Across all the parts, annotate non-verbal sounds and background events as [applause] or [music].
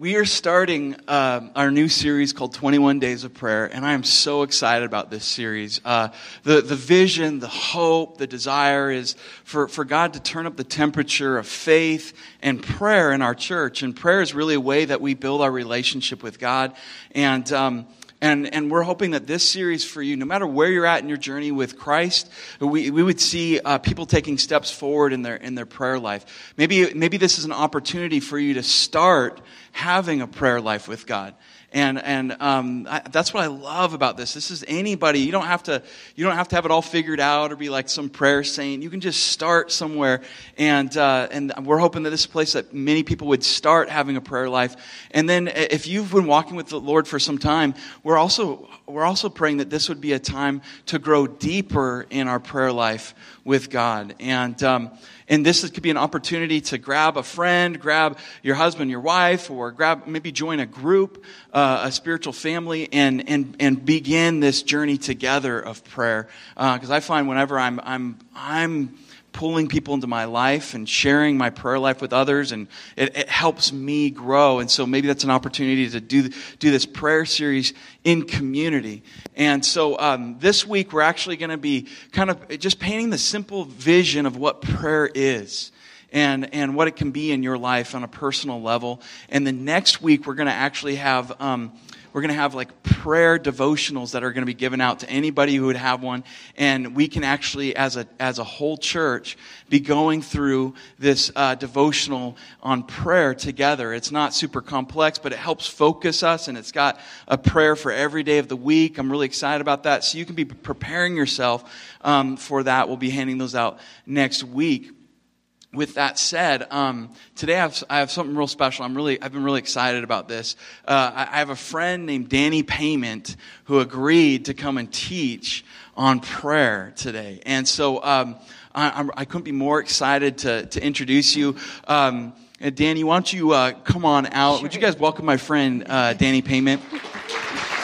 we are starting uh, our new series called 21 Days of Prayer, and I am so excited about this series. Uh, the, the vision, the hope, the desire is for, for God to turn up the temperature of faith and prayer in our church. And prayer is really a way that we build our relationship with God. And, um, and, and we're hoping that this series for you, no matter where you're at in your journey with Christ, we, we would see uh, people taking steps forward in their, in their prayer life. Maybe, maybe this is an opportunity for you to start having a prayer life with God. And, and um, I, that's what I love about this. This is anybody. You don't, have to, you don't have to have it all figured out or be like some prayer saint. You can just start somewhere. And, uh, and we're hoping that this is a place that many people would start having a prayer life. And then if you've been walking with the Lord for some time, we're also, we're also praying that this would be a time to grow deeper in our prayer life with God. And, um, and this could be an opportunity to grab a friend, grab your husband, your wife, or grab, maybe join a group, uh, a spiritual family, and, and, and begin this journey together of prayer. Because uh, I find whenever I'm, I'm, I'm, pulling people into my life and sharing my prayer life with others, and it, it, helps me grow. And so maybe that's an opportunity to do, do this prayer series in community. And so um, this week we're actually going to be kind of just painting the simple vision of what prayer is and, and what it can be in your life on a personal level. And the next week, we're going to actually have um, we're going to have like prayer devotionals that are going to be given out to anybody who would have one. And we can actually, as a, as a whole church, be going through this uh, devotional on prayer together. It's not super complex, but it helps focus us and it's got a prayer for every day of the week. I'm really excited about that. So you can be preparing yourself um, for that. We'll be handing those out next week with that said, um, today I have, I have, something real special. I'm really, I've been really excited about this. Uh, I, I, have a friend named Danny Payment who agreed to come and teach on prayer today. And so um, I, I, couldn't be more excited to, to introduce you. Um, Danny, why don't you uh, come on out? Sure. Would you guys welcome my friend uh, Danny Payment? [laughs]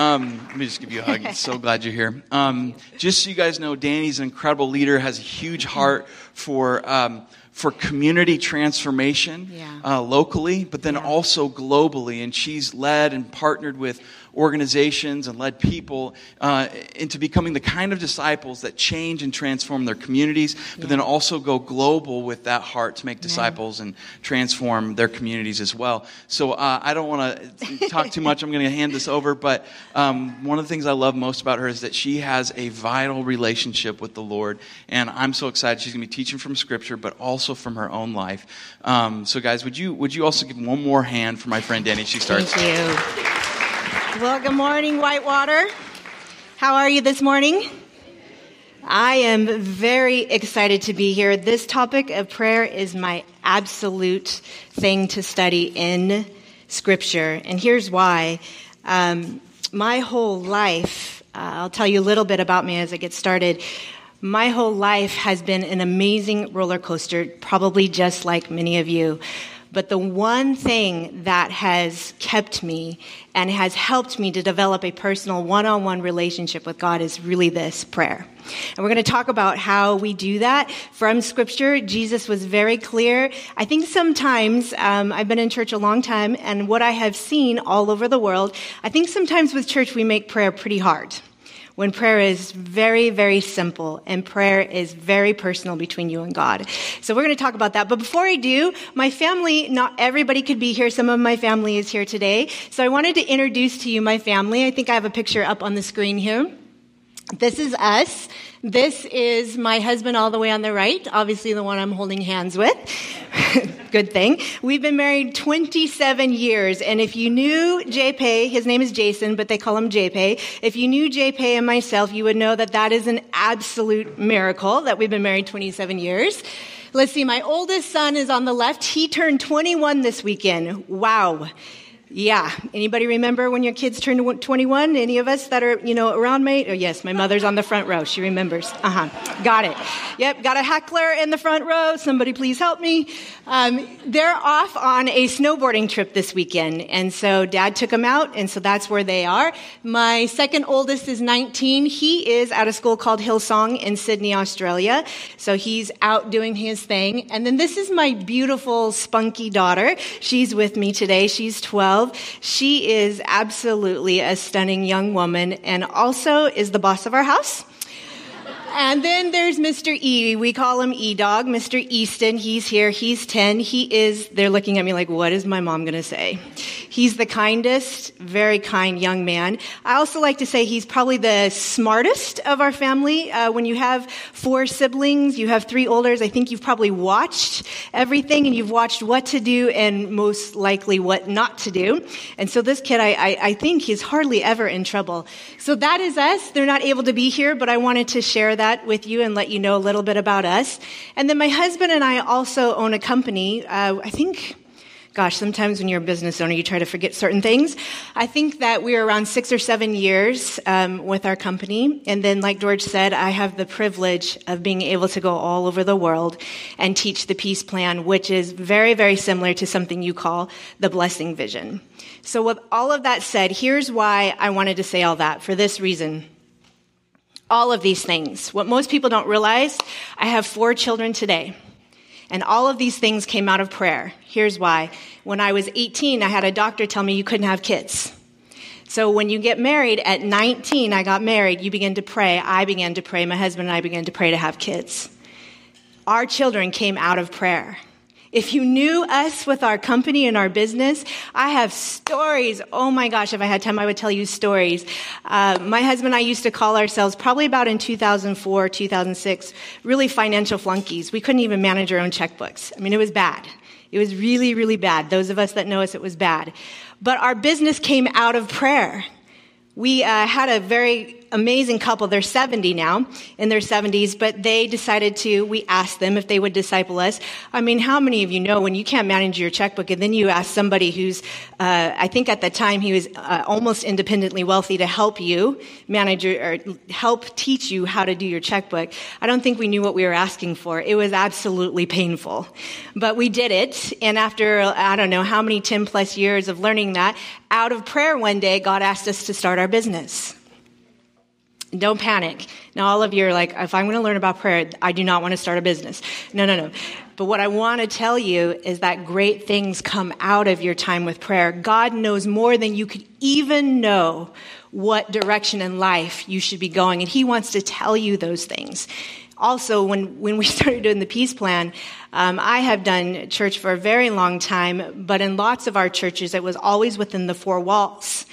Um, let me just give you a hug. so glad you're here. Um, just so you guys know, Danny's an incredible leader, has a huge heart for um, for community transformation yeah. uh, locally, but then yeah. also globally. And she's led and partnered with organizations and led people uh, into becoming the kind of disciples that change and transform their communities, but then also go global with that heart to make disciples and transform their communities as well. So uh, I don't want to talk too much. I'm going to hand this over, but um, one of the things I love most about her is that she has a vital relationship with the Lord, and I'm so excited. She's going to be teaching from Scripture, but also from her own life. Um, so, guys, would you would you also give one more hand for my friend Danny? She starts. Thank you. Well, good morning, Whitewater. How are you this morning? I am very excited to be here. This topic of prayer is my absolute thing to study in Scripture. And here's why. Um, my whole life, uh, I'll tell you a little bit about me as I get started. My whole life has been an amazing roller coaster, probably just like many of you. But the one thing that has kept me and has helped me to develop a personal one on one relationship with God is really this prayer. And we're going to talk about how we do that from scripture. Jesus was very clear. I think sometimes, um, I've been in church a long time and what I have seen all over the world, I think sometimes with church we make prayer pretty hard when prayer is very, very simple and prayer is very personal between you and God. So we're going to talk about that. But before I do, my family, not everybody could be here. Some of my family is here today. So I wanted to introduce to you my family. I think I have a picture up on the screen here. This is us. This is my husband all the way on the right, obviously the one I'm holding hands with. [laughs] Good thing. We've been married 27 years, and if you knew JP, his name is Jason, but they call him JP. If you knew JP and myself, you would know that that is an absolute miracle that we've been married 27 years. Let's see, my oldest son is on the left. He turned 21 this weekend. Wow. Yeah. Anybody remember when your kids turned 21? Any of us that are, you know, around me? Oh, yes, my mother's on the front row. She remembers. Uh huh. Got it. Yep. Got a heckler in the front row. Somebody please help me. Um, they're off on a snowboarding trip this weekend. And so dad took them out. And so that's where they are. My second oldest is 19. He is at a school called Hillsong in Sydney, Australia. So he's out doing his thing. And then this is my beautiful, spunky daughter. She's with me today. She's 12. 12. She is absolutely a stunning young woman and also is the boss of our house. And then there's Mr. E. We call him E Dog. Mr. Easton, he's here. He's 10. He is, they're looking at me like, what is my mom going to say? He's the kindest, very kind young man. I also like to say he's probably the smartest of our family. Uh, when you have four siblings, you have three olders, I think you've probably watched everything and you've watched what to do and most likely what not to do. And so this kid, I, I, I think he's hardly ever in trouble. So that is us. They're not able to be here, but I wanted to share that with you and let you know a little bit about us. And then my husband and I also own a company. Uh, I think gosh, sometimes when you're a business owner, you try to forget certain things. I think that we're around six or seven years um, with our company. And then, like George said, I have the privilege of being able to go all over the world and teach the peace plan, which is very, very similar to something you call the blessing vision. So, with all of that said, here's why I wanted to say all that for this reason all of these things. What most people don't realize, I have four children today. And all of these things came out of prayer. Here's why. When I was 18, I had a doctor tell me you couldn't have kids. So when you get married at 19, I got married, you begin to pray. I began to pray. My husband and I began to pray to have kids. Our children came out of prayer. If you knew us with our company and our business, I have stories. Oh my gosh, if I had time, I would tell you stories. Uh, my husband and I used to call ourselves probably about in 2004, 2006, really financial flunkies. We couldn't even manage our own checkbooks. I mean, it was bad. It was really, really bad. Those of us that know us, it was bad. But our business came out of prayer. We uh, had a very amazing couple. They're 70 now, in their 70s, but they decided to, we asked them if they would disciple us. I mean, how many of you know when you can't manage your checkbook and then you ask somebody who's, uh, I think at the time he was uh, almost independently wealthy to help you manage your, or help teach you how to do your checkbook. I don't think we knew what we were asking for. It was absolutely painful. But we did it. And after, I don't know how many 10 plus years of learning that, out of prayer one day, God asked us to start our business. Don't panic. Now, all of you are like, if I'm going to learn about prayer, I do not want to start a business. No, no, no. But what I want to tell you is that great things come out of your time with prayer. God knows more than you could even know what direction in life you should be going. And He wants to tell you those things. Also, when, when we [laughs] started doing the peace plan, um, I have done church for a very long time, but in lots of our churches, it was always within the four walls.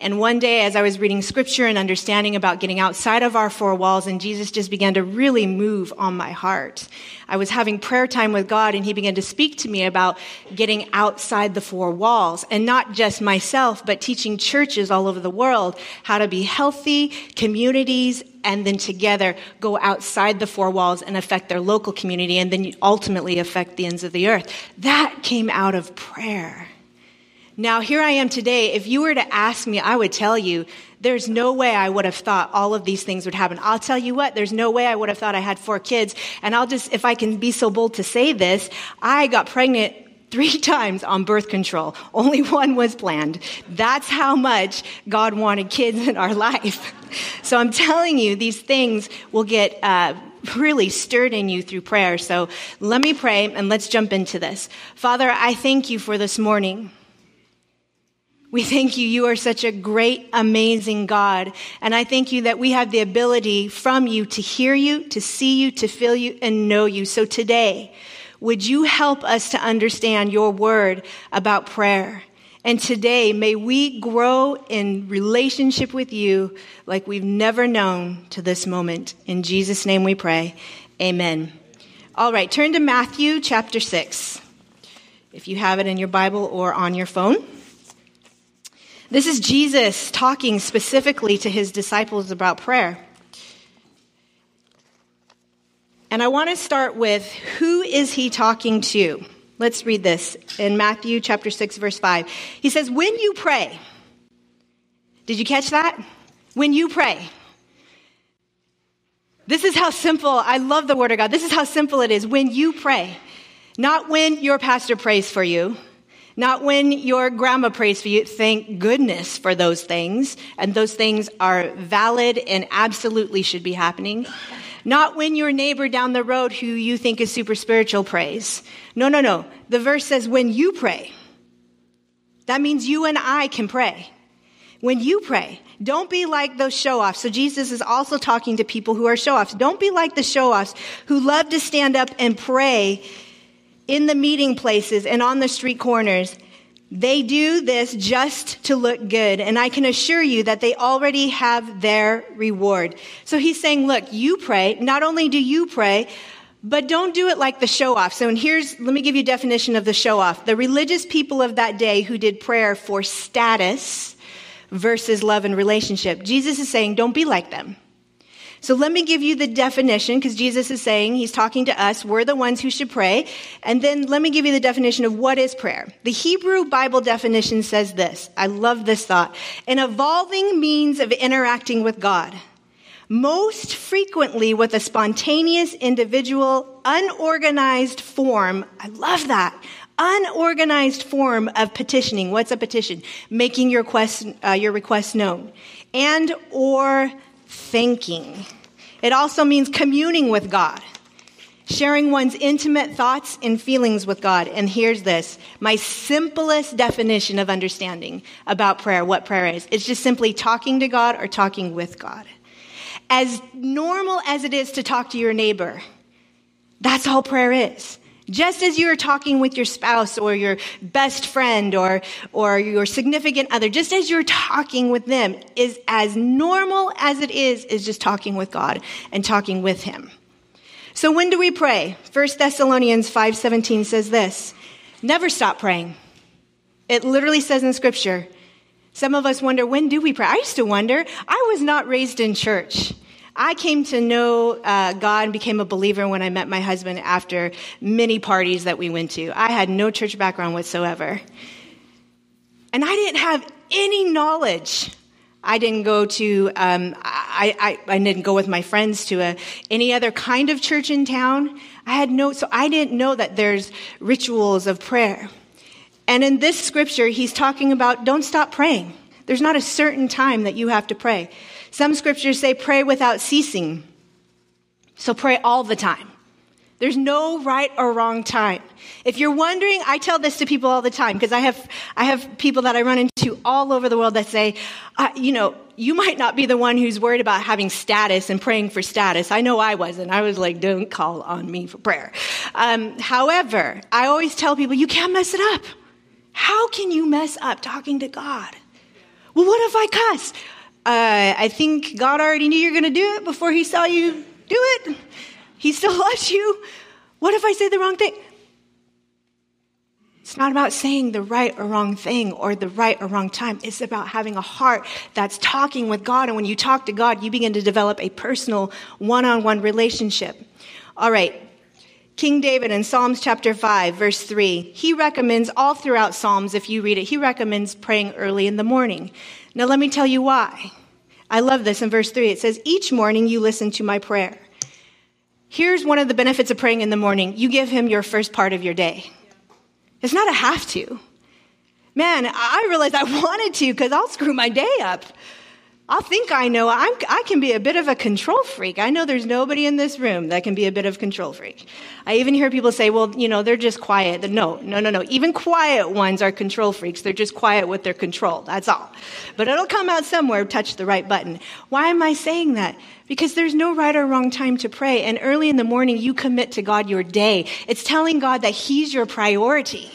And one day, as I was reading scripture and understanding about getting outside of our four walls, and Jesus just began to really move on my heart. I was having prayer time with God, and He began to speak to me about getting outside the four walls, and not just myself, but teaching churches all over the world how to be healthy communities, and then together go outside the four walls and affect their local community, and then ultimately affect the ends of the earth. That came out of prayer. Now, here I am today. If you were to ask me, I would tell you, there's no way I would have thought all of these things would happen. I'll tell you what, there's no way I would have thought I had four kids. And I'll just, if I can be so bold to say this, I got pregnant three [laughs] times on birth control. Only one was planned. That's how much God wanted kids in our [laughs] life. So I'm telling you, these things will get, uh, really stirred in you through prayer. So let me pray and let's jump into this. Father, I thank you for this morning. We thank you. You are such a great, amazing God. And I thank you that we have the ability from you to hear you, to see you, to feel you, and know you. So today, would you help us to understand your word about prayer? And today, may we grow in relationship with you like we've never known to this moment. In Jesus' name we pray. Amen. All right, turn to Matthew chapter 6. If you have it in your Bible or on your phone. This is Jesus talking specifically to his disciples about prayer. And I want to start with who is he talking to? Let's read this in Matthew chapter 6 verse 5. He says, "When you pray." Did you catch that? When you pray. This is how simple, I love the word of God. This is how simple it is when you pray. Not when your pastor prays for you, not when your grandma prays for you. Thank goodness for those things. And those things are valid and absolutely should be happening. Not when your neighbor down the road who you think is super spiritual prays. No, no, no. The verse says when you pray. That means you and I can pray. When you pray, don't be like those show offs. So Jesus is also talking to people who are show offs. Don't be like the show offs who love to stand up and pray in the meeting places and on the street corners. They do this just to look good. And I can assure you that they already have their reward. So he's saying, look, you pray. Not only do you pray, but don't do it like the show off. So, and here's, let me give you a definition of the show off. The religious people of that day who did prayer for status versus love and relationship. Jesus is saying, don't be like them. So let me give you the definition because Jesus is saying he's talking to us. We're the ones who should pray. And then let me give you the definition of what is prayer. The Hebrew Bible definition says this. I love this thought. An evolving means of interacting with God. Most frequently with a spontaneous, individual, unorganized form. I love that. Unorganized form of petitioning. What's a petition? Making your request, uh, your request known. And or thinking. It also means communing with God, sharing one's intimate thoughts and feelings with God. And here's this my simplest definition of understanding about prayer, what prayer is. It's just simply talking to God or talking with God. As normal as it is to talk to your neighbor, that's all prayer is. Just as you're talking with your spouse or your best friend or, or your significant other, just as you're talking with them is as normal as it is, is just talking with God and talking with Him. So when do we pray? 1 Thessalonians 5.17 says this, never stop praying. It literally says in scripture, some of us wonder, when do we pray? I used to wonder. I was not raised in church. I came to know uh, God and became a believer when I met my husband after many parties that we went to. I had no church background whatsoever. And I didn't have any knowledge. I didn't go to, um, I, I, I, didn't go with my friends to a, any other kind of church in town. I had no, so I didn't know that there's rituals of prayer. And in this scripture, he's talking about don't stop praying. There's not a certain time that you have to pray. Some scriptures say pray without ceasing. So pray all the time. There's no right or wrong time. If you're wondering, I tell this to people all the time because I have, I have people that I run into all over the world that say, uh, you know, you might not be the one who's worried about having status and praying for status. I know I wasn't. I was like, don't call on me for prayer. Um, however, I always tell people, you can't mess it up. How can you mess up talking to God? Well, what if I cuss? Uh, I think God already knew you're going to do it before He saw you do it. He still [laughs] loves you. What if I say the wrong thing? It's not about saying the right or wrong thing or the right or wrong time. It's about having a heart that's talking with God. And when you talk to God, you begin to develop a personal one on one relationship. All right. King David in Psalms chapter 5, verse 3, he recommends all throughout Psalms, if you read it, he recommends praying early in the morning. Now, let me tell you why. I love this in verse 3. It says, Each morning you listen to my prayer. Here's one of the benefits of praying in the morning you give him your first part of your day. It's not a have to. Man, I realized I [laughs] wanted to because I'll screw my day up. I'll think I know. I'm, I can be a bit of a control freak. I know there's nobody in this room that can be a bit of control freak. I even hear people say, well, you know, they're just quiet. No, no, no, no. Even quiet ones are control freaks. They're just quiet with their control. That's all. But it'll come out somewhere, touch the right button. Why am I saying that? Because there's no right or wrong time to pray. And early in the morning, you commit to God your day. It's telling God that He's your priority.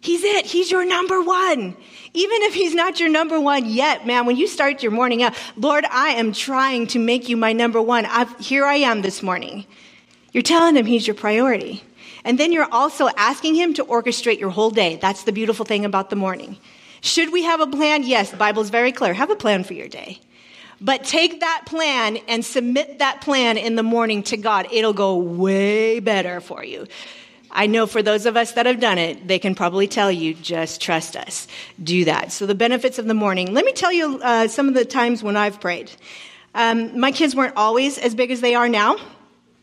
He's it. He's your number one. Even if he's not your number one yet, man, when you start your morning out, Lord, I am trying to make you my number one. I've, here I am this morning. You're telling him he's your priority. And then you're also asking him to orchestrate your whole day. That's the beautiful thing about the morning. Should we have a plan? Yes, the Bible is very clear. Have a plan for your day. But take that plan and submit that plan in the morning to God. It'll go way better for you. I know for those of us that have done it, they can probably tell you, just trust us. Do that. So, the benefits of the morning. Let me tell you uh, some of the times when I've prayed. Um, my kids weren't always as big as they are now.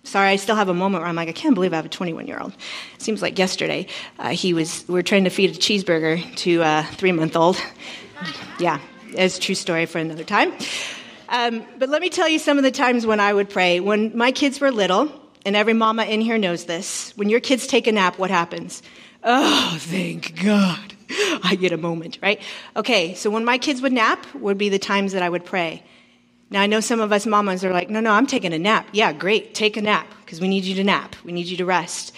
Sorry, I still have a moment where I'm like, I can't believe I have a 21 year old. Seems like yesterday uh, he was. We're trying to feed a cheeseburger to a three month old. Yeah, it's true story for another time. Um, but let me tell you some of the times when I would pray. When my kids were little, and every mama in here knows this. When your kids take a nap, what happens? Oh, thank God. I get a moment, right? Okay, so when my kids would nap, would be the times that I would pray. Now, I know some of us mamas are like, no, no, I'm taking a nap. Yeah, great, take a nap, because we need you to nap. We need you to rest.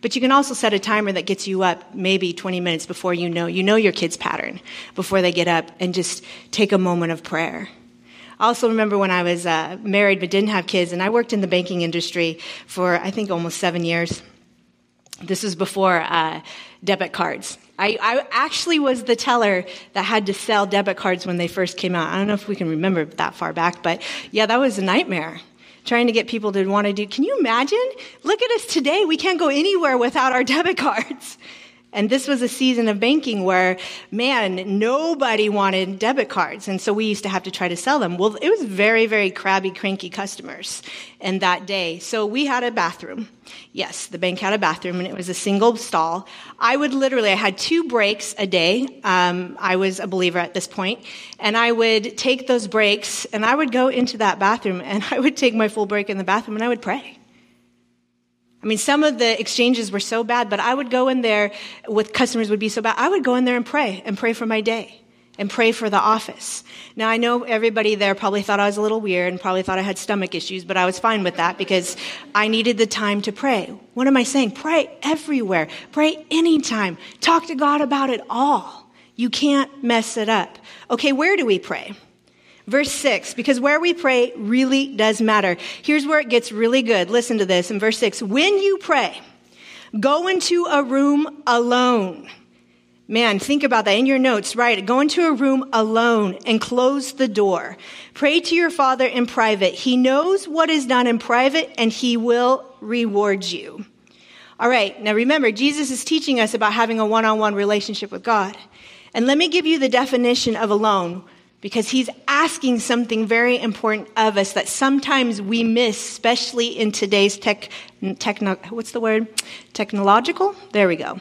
But you can also set a timer that gets you up maybe 20 minutes before you know. You know your kid's pattern before they get up, and just take a moment of prayer. I also remember when I was uh, married but didn't have kids, and I worked in the banking industry for, I think, almost seven years. This was before uh, debit cards. I, I, actually was the teller that had to sell debit cards when they first came out. I don't know if we can remember that far back, but yeah, that was a nightmare. Trying to get people to want to do. Can you imagine? Look at us today. We can't go anywhere without our debit cards. And this was a season of banking where, man, nobody wanted debit cards. And so we used to have to try to sell them. Well, it was very, very crabby, cranky customers in that day. So we had a bathroom. Yes, the bank had a bathroom and it was a single stall. I would literally, I had two breaks a day. Um, I was a believer at this point, And I would take those breaks and I would go into that bathroom and [laughs] I would take my full break in the bathroom and I would pray. I mean, some of the exchanges were so bad, but I would go in there with customers would be so bad. I would go in there and pray and pray for my day and pray for the office. Now I know everybody there probably thought I was a little weird and probably thought I had stomach issues, but I was fine with that because I needed the time to pray. What am I saying? Pray everywhere. Pray anytime. Talk to God about it all. You can't mess it up. Okay, where do we pray? Verse 6, because where we pray really does matter. Here's where it gets really good. Listen to this in verse 6. When you pray, go into a room alone. Man, think about that in your notes. Right. Go into a room alone and close the door. Pray to your father in private. He knows what is done in private and he will reward you. All right. Now remember, Jesus is teaching us about having a one-on-one relationship with God. And let me give you the definition of alone because he's asking something very important of us that sometimes we miss, especially in today's tech, techno, what's the word? Technological? There we go.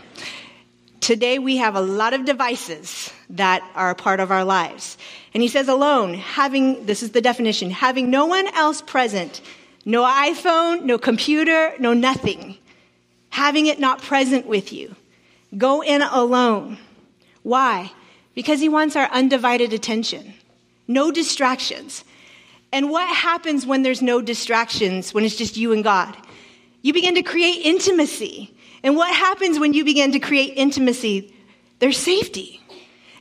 Today we have a lot of devices that are a part of our lives. And he says alone, having, this is the definition, having no one else present, no iPhone, no computer, no nothing. Having it not present with you. Go in alone. Why? Because he wants our undivided attention. No distractions. And what happens when there's no distractions, when it's just you and God? You begin to create intimacy. And what happens when you begin to create intimacy? There's safety.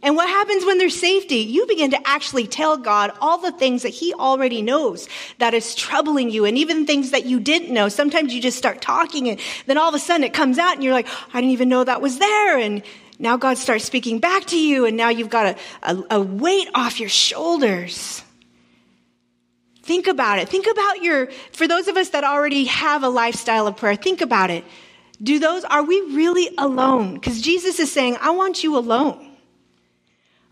And what happens when there's safety? You begin to actually tell God all the things that He already knows that is troubling you, and even things that you didn't know. Sometimes you just start talking, and then all of a sudden it comes out, and you're like, I didn't even know that was there. And now God starts speaking back to you, and now you've got a, a, a weight off your shoulders. Think about it. Think about your, for those of us that already have a lifestyle of prayer, think about it. Do those, are we really alone? Because Jesus is saying, I want you alone.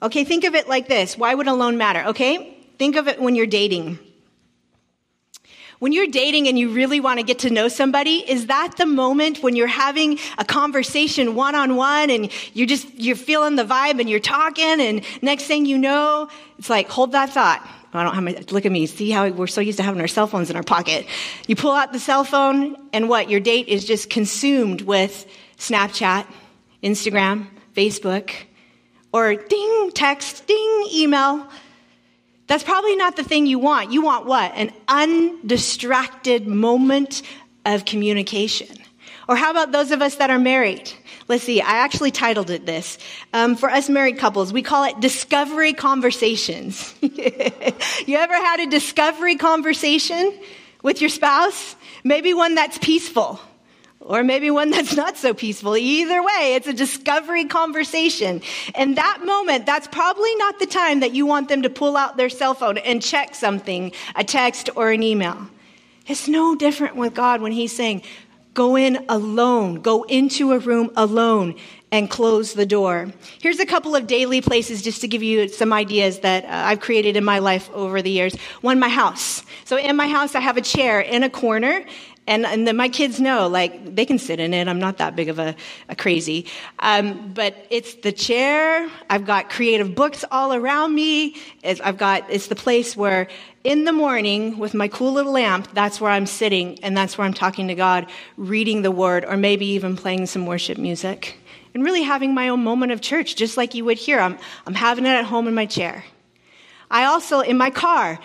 Okay, think of it like this. Why would alone matter? Okay, think of it when you're dating. When you're dating and you really want to get to know somebody, is that the moment when you're having a conversation one on one and you're just, you're feeling the vibe and you're talking and next thing you know, it's like, hold that thought. I don't have my, look at me. See how we're so used to having our cell phones in our pocket. You pull out the cell phone and what? Your date is just consumed with Snapchat, Instagram, Facebook, or ding, text, ding, email. That's probably not the thing you want. You want what? An undistracted moment of communication. Or how about those of us that are married? Let's see, I actually titled it this. Um, for us married couples, we call it discovery conversations. [laughs] you ever had a discovery conversation with your spouse? Maybe one that's peaceful or maybe one that's not so peaceful. Either way, it's a discovery conversation. And that moment, that's probably not the time that you want them to pull out their cell phone and check something, a text or an email. It's no different with God when He's saying, Go in alone. Go into a room alone and close the door. Here's a couple of daily places just to give you some ideas that uh, I've created in my life over the years. One, my house. So in my house, I have a chair in a corner and, and then my kids know, like, they can sit in it. I'm not that big of a, a crazy. Um, but it's the chair. I've got creative books all around me. It's, I've got, it's the place where in the morning with my cool little lamp, that's where I'm sitting and that's where I'm talking to God, reading the word, or maybe even playing some worship music. And really having my own moment of church, just like you would here. I'm, I'm having it at home in my chair. I also, in my car,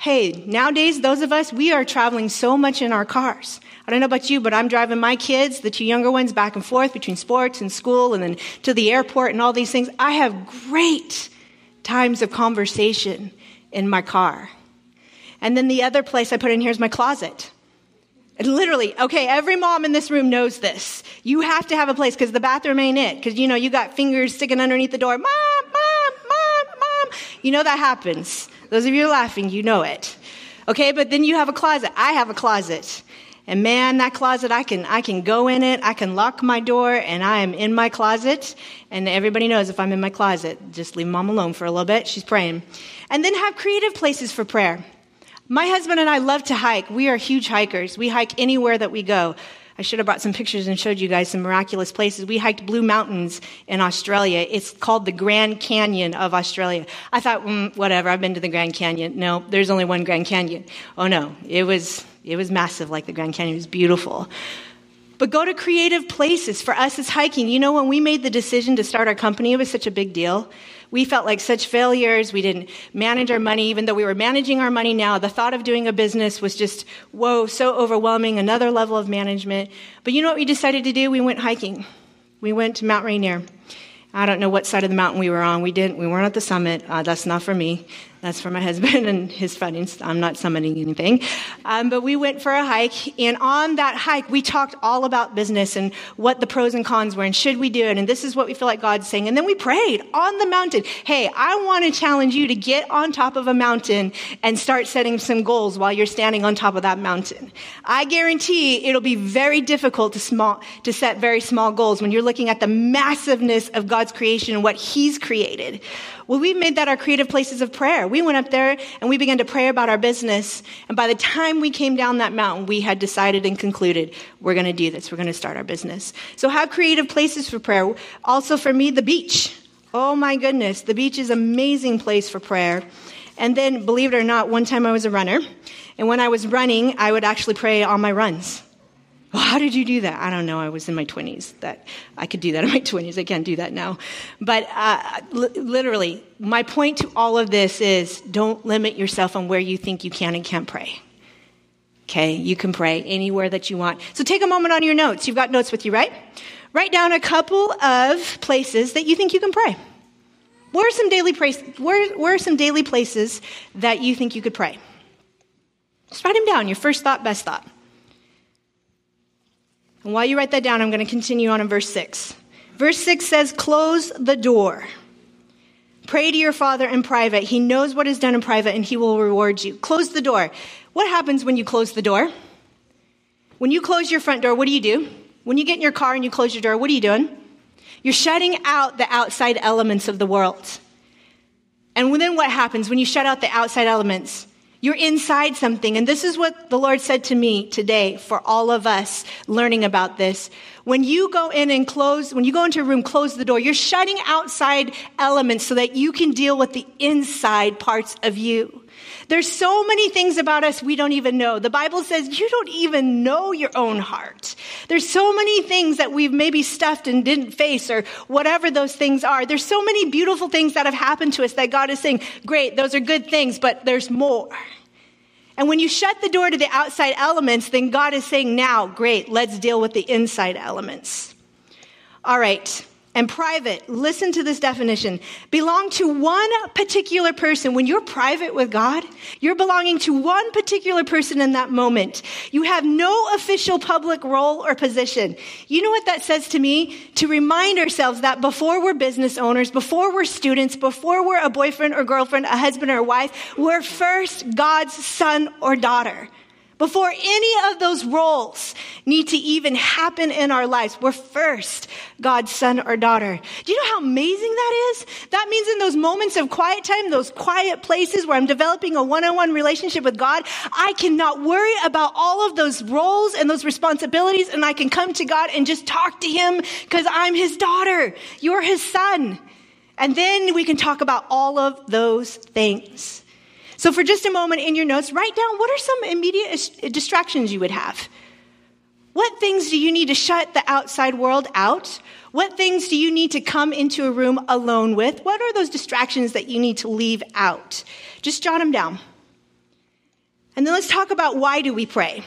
Hey, nowadays, those of us, we are traveling so much in our cars. I don't know about you, but I'm driving my kids, the two younger ones, back and forth between sports and school and then to the airport and all these things. I have great times of conversation in my car. And then the other place I put in here is my closet. Literally, okay, every mom in this room knows this. You have to have a place because the bathroom ain't it. Because, you know, you got fingers sticking underneath the door. Mom, mom, mom, mom. You know that happens. Those of you laughing, you know it. Okay, but then you have a closet. I have a closet. And man, that closet, I can, I can go in it, I can lock my door, and I am in my closet. And everybody knows if I'm in my closet, just leave mom alone for a little bit. She's praying. And then have creative places for prayer. My husband and I love to hike. We are huge hikers. We hike anywhere that we go. I should have brought some pictures and showed you guys some miraculous places. We hiked Blue Mountains in Australia. It's called the Grand Canyon of Australia. I thought, mm, whatever, I've been to the Grand Canyon. No, there's only one Grand Canyon. Oh no, it was, it was massive like the Grand Canyon. It was beautiful. But go to creative places. For us, it's hiking. You know, when we made the decision to start our company, it was such a big deal we felt like such failures. We didn't manage our money, even though we were managing our money now. The thought of doing a business was just, whoa, so overwhelming, another level of management. But you know what we decided to do? We went hiking. We went to Mount Rainier. I don't know what side of the mountain we were on. We didn't. We weren't at the summit. Uh, that's not for me. That's for my husband and his friends. I'm not summoning anything. Um, but we went for a hike, and on that hike, we talked all about business and what the pros and cons were, and should we do it, and this is what we feel like God's saying. And then we prayed on the mountain. Hey, I want to challenge you to get on top of a mountain and start setting some goals while you're standing on top of that mountain. I guarantee it'll be very difficult to small to set very small goals when you're looking at the massiveness of God's creation and what He's created. Well, we've made that our creative places of prayer. We went up there and we began to pray about our business. And by the time we came down that mountain, we had decided and concluded we're going to do this. We're going to start our business. So have creative places for prayer. Also for me, the beach. Oh my goodness. The beach is an amazing place for prayer. And then, believe it or not, one time I was a runner. And when I was running, I would actually pray on my runs. Well, how did you do that? I don't know. I was in my 20s. That I could do that in my 20s. I can't do that now. But uh, li- literally, my point to all of this is don't limit yourself on where you think you can and can't pray. Okay, you can pray anywhere that you want. So take a moment on your notes. You've got notes with you, right? Write down a couple of places that you think you can pray. Where are some daily places? Where, where are some daily places that you think you could pray? Just write them down. Your first thought, best thought. And while you write that down, I'm going to continue on in verse 6. Verse 6 says, Close the door. Pray to your Father in private. He knows what is done in private and He will reward you. Close the door. What happens when you close the door? When you close your front door, what do you do? When you get in your car and you close your door, what are you doing? You're shutting out the outside elements of the world. And then what happens when you shut out the outside elements? You're inside something. And this is what the Lord said to me today for all of us learning about this. When you go in and close, when you go into a room, close the door, you're shutting outside elements so that you can deal with the inside parts of you. There's so many things about us we don't even know. The Bible says you don't even know your own heart. There's so many things that we've maybe stuffed and didn't face or whatever those things are. There's so many beautiful things that have happened to us that God is saying, great, those are good things, but there's more. And when you shut the door to the outside elements, then God is saying, now, great, let's deal with the inside elements. All right and private, listen to this definition, belong to one particular person. When you're private with God, you're belonging to one particular person in that moment. You have no official public role or position. You know what that says to me? To remind ourselves that before we're business owners, before we're students, before we're a boyfriend or girlfriend, a husband or a wife, we're first God's son or daughter. Before any of those roles need to even happen in our lives, we're first God's son or daughter. Do you know how amazing that is? That means in those moments of quiet time, those quiet places where I'm developing a one-on-one relationship with God, I cannot worry about all of those roles and those responsibilities and I can come to God and just talk to Him because I'm His daughter. You're His son. And then we can talk about all of those things. So, for just a moment in your notes, write down what are some immediate uh, distractions you would have. What things do you need to shut the outside world out? What things do you need to come into a room alone with? What are those distractions that you need to leave out? Just jot them down. And then let's talk about why do we pray?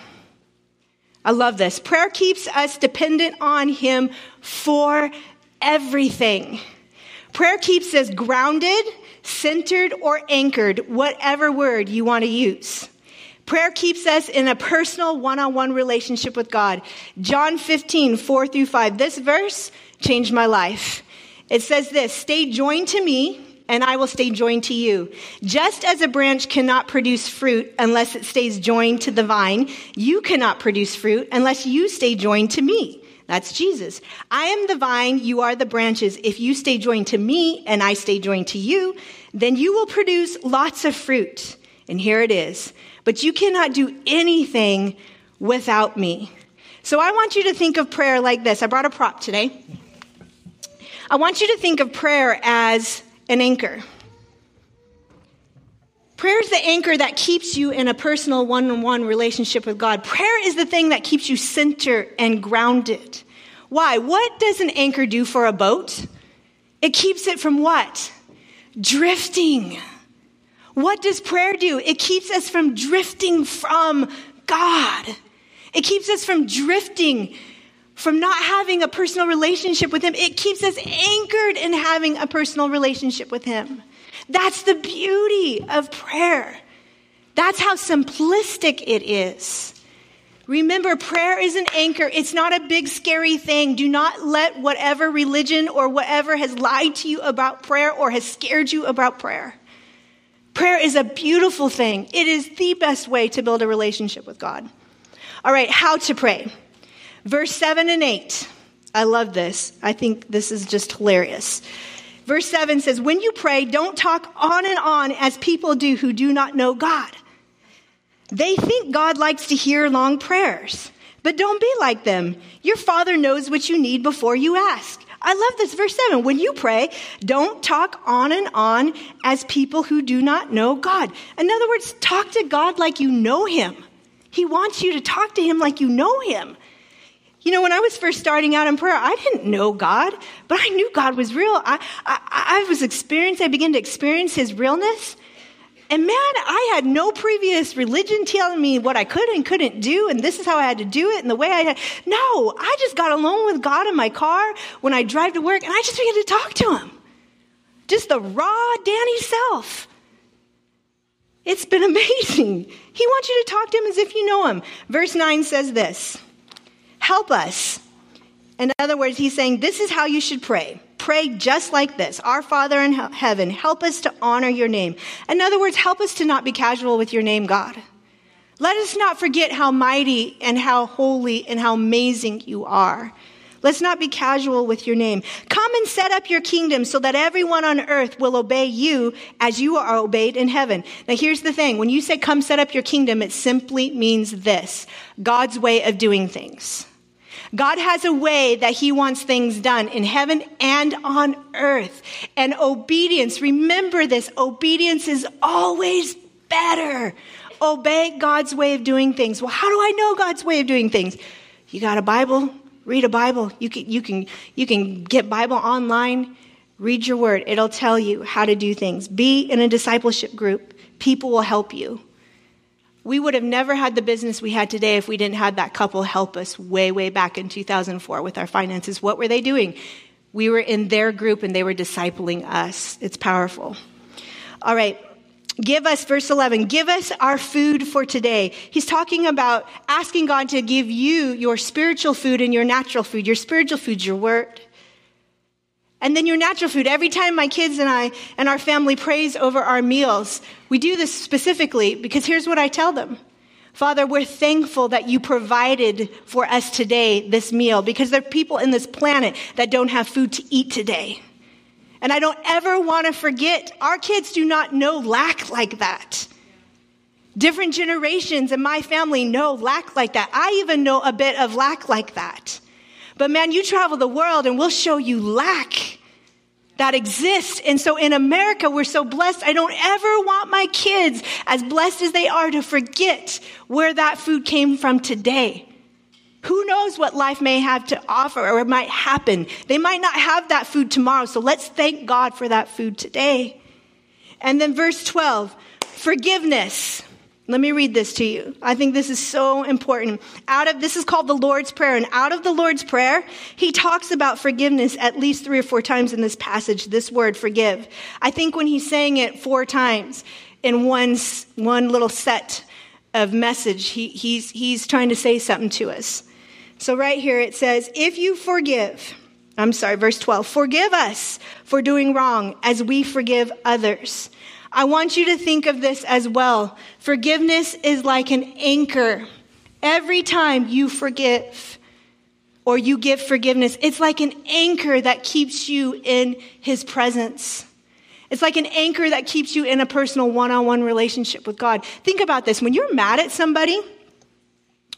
I love this. Prayer keeps us dependent on Him for everything. Prayer keeps us grounded centered, or anchored, whatever word you want to use. Prayer keeps us in a personal one on one relationship with God. John 15, 4 through 5. This verse changed my life. It says this Stay joined to me, and I will stay joined to you. Just as a branch cannot produce fruit unless it stays joined to the vine, you cannot produce fruit unless you stay joined to me. That's Jesus. I am the vine, you are the branches. If you stay joined to me and I stay joined to you, then you will produce lots of fruit. And here it is. But you cannot do anything without me. So I want you to think of prayer like this. I brought a prop today. I want you to think of prayer as an anchor. Prayer is the anchor that keeps you in a personal one on one relationship with God. Prayer is the thing that keeps you centered and grounded. Why? What does an anchor do for a boat? It keeps it from what? Drifting. What does prayer do? It keeps us from drifting from God. It keeps us from drifting, from not having a personal relationship with Him. It keeps us anchored in having a personal relationship with Him. That's the beauty of prayer. That's how simplistic it is. Remember, prayer is an anchor. It's not a big, scary thing. Do not let whatever religion or whatever has lied to you about prayer or has scared you about prayer. Prayer is a beautiful thing. It is the best way to build a relationship with God. All right, how to pray. Verse 7 and 8. I love this. I think this is just hilarious. Verse 7 says, When you pray, don't talk on and on as people do who do not know God. They think God likes to hear long prayers, but don't be like them. Your Father knows what you need before you ask. I love this. Verse 7 When you pray, don't talk on and on as people who do not know God. In other words, talk to God like you know Him. He wants you to talk to Him like you know Him. You know, when I was first starting out in prayer, I didn't know God, but I knew God was real. I, I, I was experiencing, I began to experience His realness. And man, I had no previous religion telling me what I could and couldn't do, and this is how I had to do it, and the way I had. No, I just got alone with God in my car when I drive to work, and I just began to talk to Him. Just the raw Danny self. It's been [laughs] amazing. He wants you to talk to Him as if you know Him. Verse 9 says this. Help us. In other words, he's saying, This is how you should pray. Pray just like this Our Father in heaven, help us to honor your name. In other words, help us to not be casual with your name, God. Let us not forget how mighty and how holy and how amazing you are. Let's not be casual with your name. Come and set up your kingdom so that everyone on earth will obey you as you are obeyed in heaven. Now here's the thing. When you say come set up your kingdom, it simply means this. God's way of doing things. God has a way that he wants things done in heaven and on earth. And obedience, remember this, obedience is always better. Obey God's way of doing things. Well, how do I know God's way of doing things? You got a Bible? Read a Bible. You can, you can, you can get Bible online. Read your word. It'll tell you how to do things. Be in a discipleship group. People will help you. We would have never had the business we had today if we didn't have that couple help us way, way back in 2004 with our finances. What were they doing? We were in their group and they were discipling us. It's powerful. All right. Give us, verse 11, give us our food for today. He's talking about asking God to give you your spiritual food and your natural food. Your spiritual food, your word. And then your natural food. Every time my kids and I and our family prays over our meals, we do this specifically because here's what I tell them. Father, we're thankful that you provided for us today this meal because there are people in this planet that don't have food to eat today. And I don't ever want to forget, our kids do not know lack like that. Different generations in my family know lack like that. I even know a bit of lack like that. But man, you travel the world and we'll show you lack that exists. And so in America, we're so blessed. I don't ever want my kids, as blessed as they are, to forget where that food came from today. Who knows what life may have to offer or might happen? They might not have that food tomorrow. So let's thank God for that food today. And then verse 12, forgiveness. Let me read this to you. I think this is so important. Out of this is called the Lord's Prayer, and out of the Lord's Prayer, he talks about forgiveness at least three or four times in this passage. This word, forgive. I think when he's saying it four times in one one little set of message, he, he's he's trying to say something to us. So right here it says, "If you forgive." I'm sorry, verse 12. Forgive us for doing wrong as we forgive others. I want you to think of this as well. Forgiveness is like an anchor. Every time you forgive or you give forgiveness, it's like an anchor that keeps you in His presence. It's like an anchor that keeps you in a personal one on one relationship with God. Think about this. When you're mad at somebody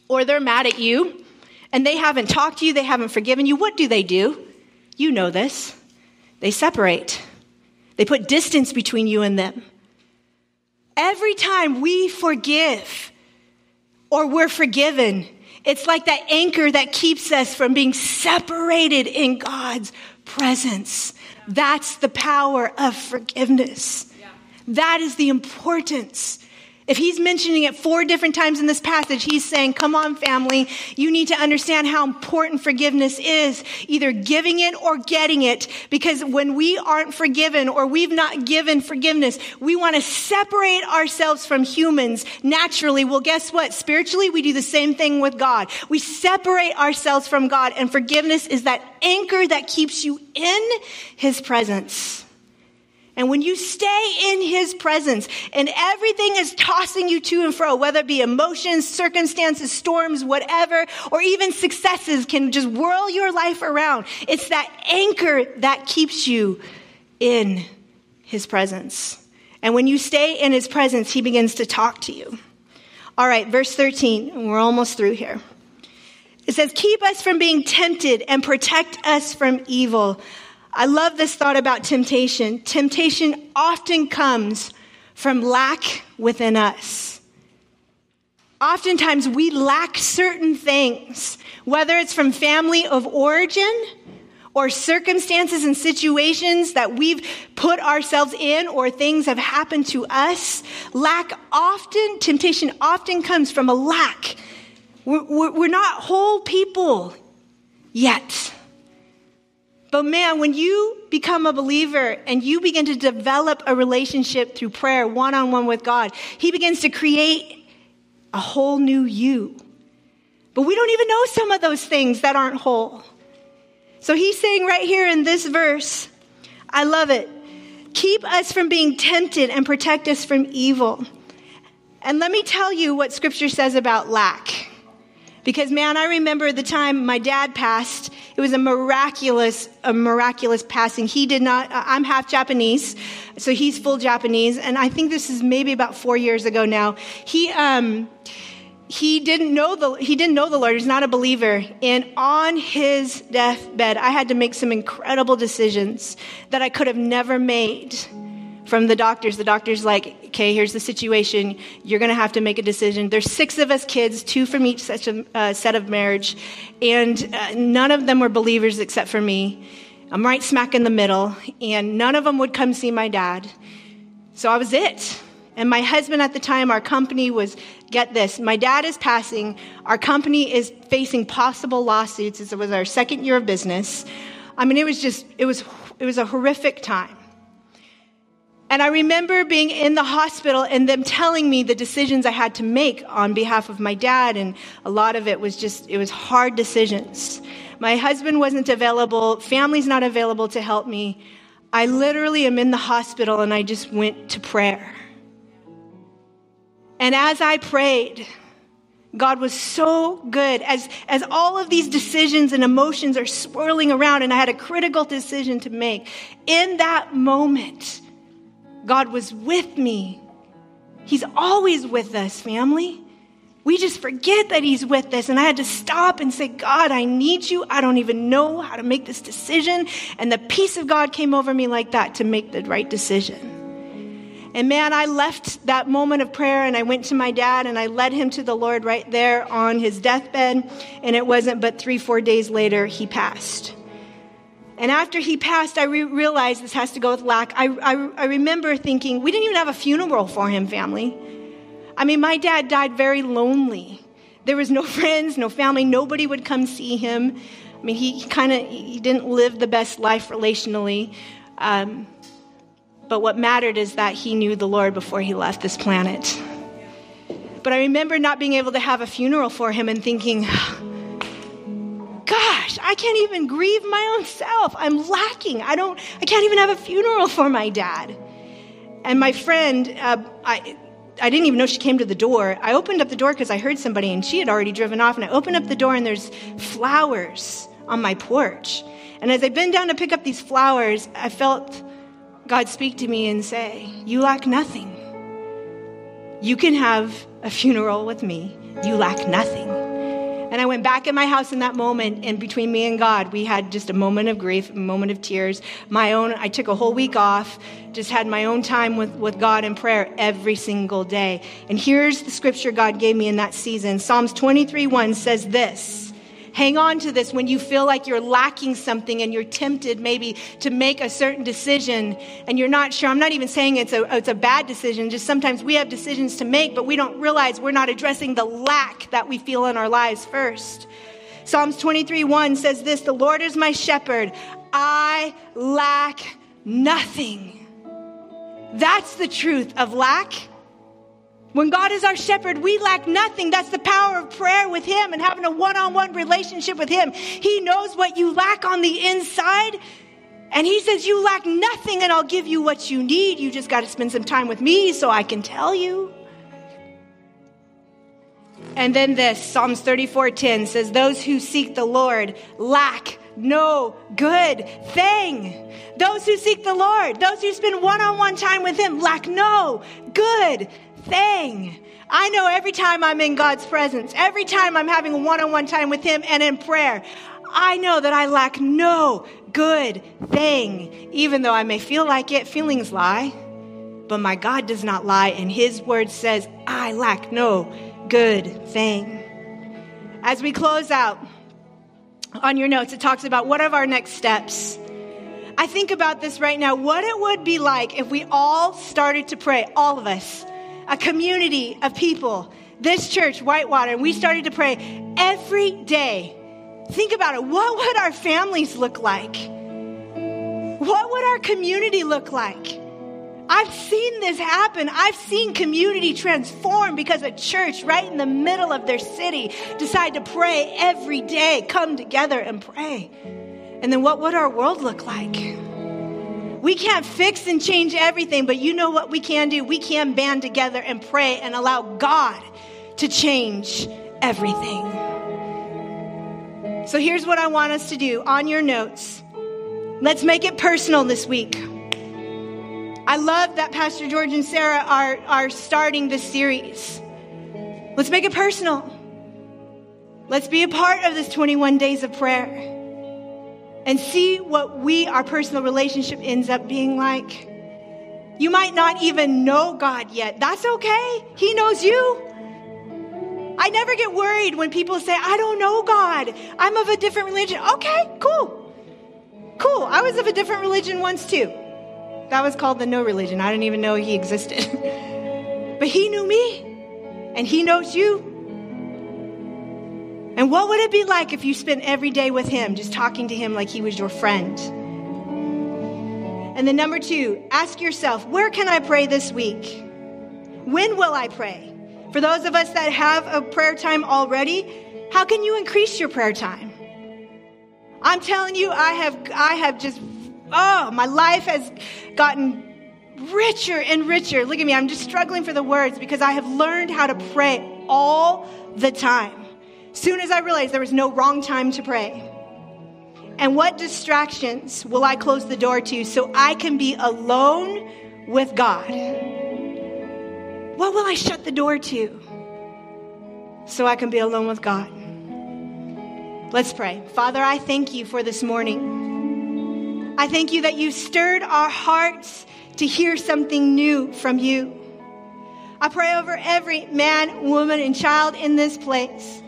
or they're mad at you and they haven't talked to you, they haven't forgiven you, what do they do? You know this. They separate. They put distance between you and them. Every time we forgive or we're forgiven, it's like that anchor that keeps us from being separated in God's presence. That's the power of forgiveness. That is the importance if he's mentioning it four different times in this passage, he's saying, Come on, family, you need to understand how important forgiveness is, either giving it or getting it. Because when we aren't forgiven or we've not given forgiveness, we want to separate ourselves from humans naturally. Well, guess what? Spiritually, we do the same thing with God. We separate ourselves from God, and forgiveness is that anchor that keeps you in his presence. And when you stay in his presence and everything is tossing you to and fro, whether it be emotions, circumstances, storms, whatever, or even successes can just whirl your life around. It's that anchor that keeps you in his presence. And when you stay in his presence, he begins to talk to you. All right, verse 13, we're almost through here. It says, Keep us from being tempted and protect us from evil. I love this thought about temptation. Temptation often comes from lack within us. Oftentimes we lack certain things, whether it's from family of origin or circumstances and situations that we've put ourselves in or things have happened to us. Lack often, temptation often comes from a lack. We're, we're not whole people yet. But man, when you become a believer and you begin to develop a relationship through prayer one on one with God, He begins to create a whole new you. But we don't even know some of those things that aren't whole. So He's saying right here in this verse, I love it. Keep us from being tempted and protect us from evil. And let me tell you what scripture says about lack. Because man, I remember the time my dad passed. It was a miraculous, a miraculous passing. He did not, I'm half Japanese, so he's full Japanese. And I think this is maybe about four years ago now. He, um, he didn't know the he didn't know the Lord. He's not a believer. And on his deathbed, I had to make some incredible decisions that I could have never made from the doctors. The doctor's like, okay, here's the situation. You're going to have to make a decision. There's six of us kids, two from each such a, uh, set of marriage, and uh, none of them were believers except for me. I'm right smack in the middle, and none of them would come see my dad. So I was it. And my husband at the time, our company was, get this, my dad is passing. Our company is facing possible lawsuits. It was our second year of business. I mean, it was just, it was, it was a horrific time. And I remember being in the hospital and them telling me the decisions I had to make on behalf of my dad. And a lot of it was just, it was hard decisions. My husband wasn't available. Family's not available to help me. I literally am in the hospital and I just went to prayer. And as I prayed, God was so good as, as all of these decisions and emotions are swirling around and I had a critical decision to make. In that moment, God was with me. He's always with us, family. We just forget that He's with us. And I had to stop and say, God, I need you. I don't even know how to make this decision. And the peace of God came over me like that to make the right decision. And man, I left that moment of prayer and I went to my dad and I led him to the Lord right there on his deathbed. And it wasn't but three, four days later, he passed. And after he passed, I re- realized this has to go with lack. I, I, I remember thinking, we didn't even have a funeral for him, family. I mean, my dad died very lonely. There was no [laughs] friends, no family, nobody would come see him. I mean, he kind of he didn't live the best life relationally. Um, but what mattered is that he knew the Lord before he left this planet. But I remember not being able to have a funeral for him and thinking, gosh, I can't even grieve my own self. I'm lacking. I don't, I can't even have a funeral for my dad. And my friend, uh, I, I didn't even know she came to the door. I opened up the door because I heard somebody and she had already driven off. And I opened up the door and there's flowers on my porch. And as I bent down to pick up these flowers, I felt God speak to me and say, You lack nothing. You can have a funeral with me. You lack nothing. And I went back in my house in that moment, and between me and God, we had just a moment of grief, a moment of tears. My own, I took a whole week off, just had my own time with, with God in prayer every single day. And here's the scripture God gave me in that season Psalms 23 1 says this. Hang on to this when you feel like you're lacking something and you're tempted maybe to make a certain decision and you're not sure. I'm not even saying it's a, it's a bad decision. Just sometimes we have decisions to make, but we don't realize we're not addressing the lack that we feel in our lives first. Psalms 23 1 says this The Lord is my shepherd. I lack nothing. That's the truth of lack when God is our shepherd, we lack nothing. That's the power of prayer with Him and having a one on one relationship with Him. He knows what you lack on the inside. And He says, You lack nothing, and I'll give you what you need. You just got to spend some time with me so I can tell you. And then this Psalms 34:10 says, Those who seek the Lord lack no good thing. Those who seek the Lord, those who spend one on one time with Him, lack no good thing. I know every time I'm in God's presence, every time I'm having a one on one time with Him and in prayer, I know that I lack no good thing. Even though I may feel like it, feelings lie. But my God does not lie, and His word says, I lack no good thing. As we close out, on your notes, it talks about what are our next steps. I think about this right now, what it would be like if we all started to pray, all of us a community of people, this church, Whitewater, and we started to pray every day. Think about it. What would our families look like? What would our community look like? I've seen this happen. I've seen community transform because a church right in the middle of their city decided to pray every day, come together and pray. And then what would our world look like? We can't fix and change everything, but you know what we can do? We can band together and pray and allow God to change everything. So here's what I want us to do on your notes. Let's make it personal this week. I love that Pastor George and Sarah are, are starting this series. Let's make it personal. Let's be a part of this 21 days of prayer and see what we, our personal relationship ends up being like. You might not even know God yet. That's okay. He knows you. I never get worried when people say, I don't know God. I'm of a different religion. Okay, cool. Cool. I was of a different religion once too. That was called the no religion. I didn't even know he existed. [laughs] but he knew me, and he knows you. And what would it be like if you spent every day with him, just talking to him like he was your friend? And then, number two, ask yourself, where can I pray this week? When will I pray? For those of us that have a prayer time already, how can you increase your prayer time? I'm telling you, I have, I have just, oh, my life has gotten richer and richer. Look at me, I'm just struggling for the words because I have learned how to pray all the time. Soon as I realized there was no wrong time to pray. And what distractions will I close the door to so I can be alone with God? What will I shut the door to so I can be alone with God? Let's pray. Father, I thank you for this morning. I thank you that you stirred our hearts to hear something new from you. I pray over every man, woman, and child in this place.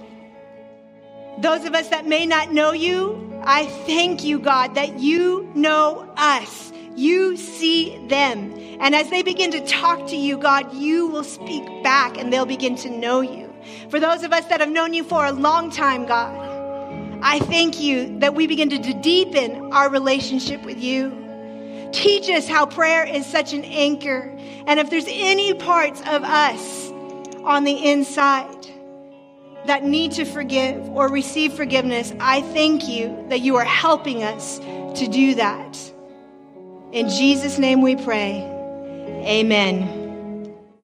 Those of us that may not know you, I thank you, God, that you know us. You see them. And as they begin to talk to you, God, you will speak back and they'll begin to know you. For those of us that have known you for a long time, God, I thank you that we begin to deepen our relationship with you. Teach us how prayer is such an anchor. And if there's any parts of us on the inside that need to forgive or receive forgiveness, I thank you that you are helping us to do that. In Jesus' name we pray. Amen.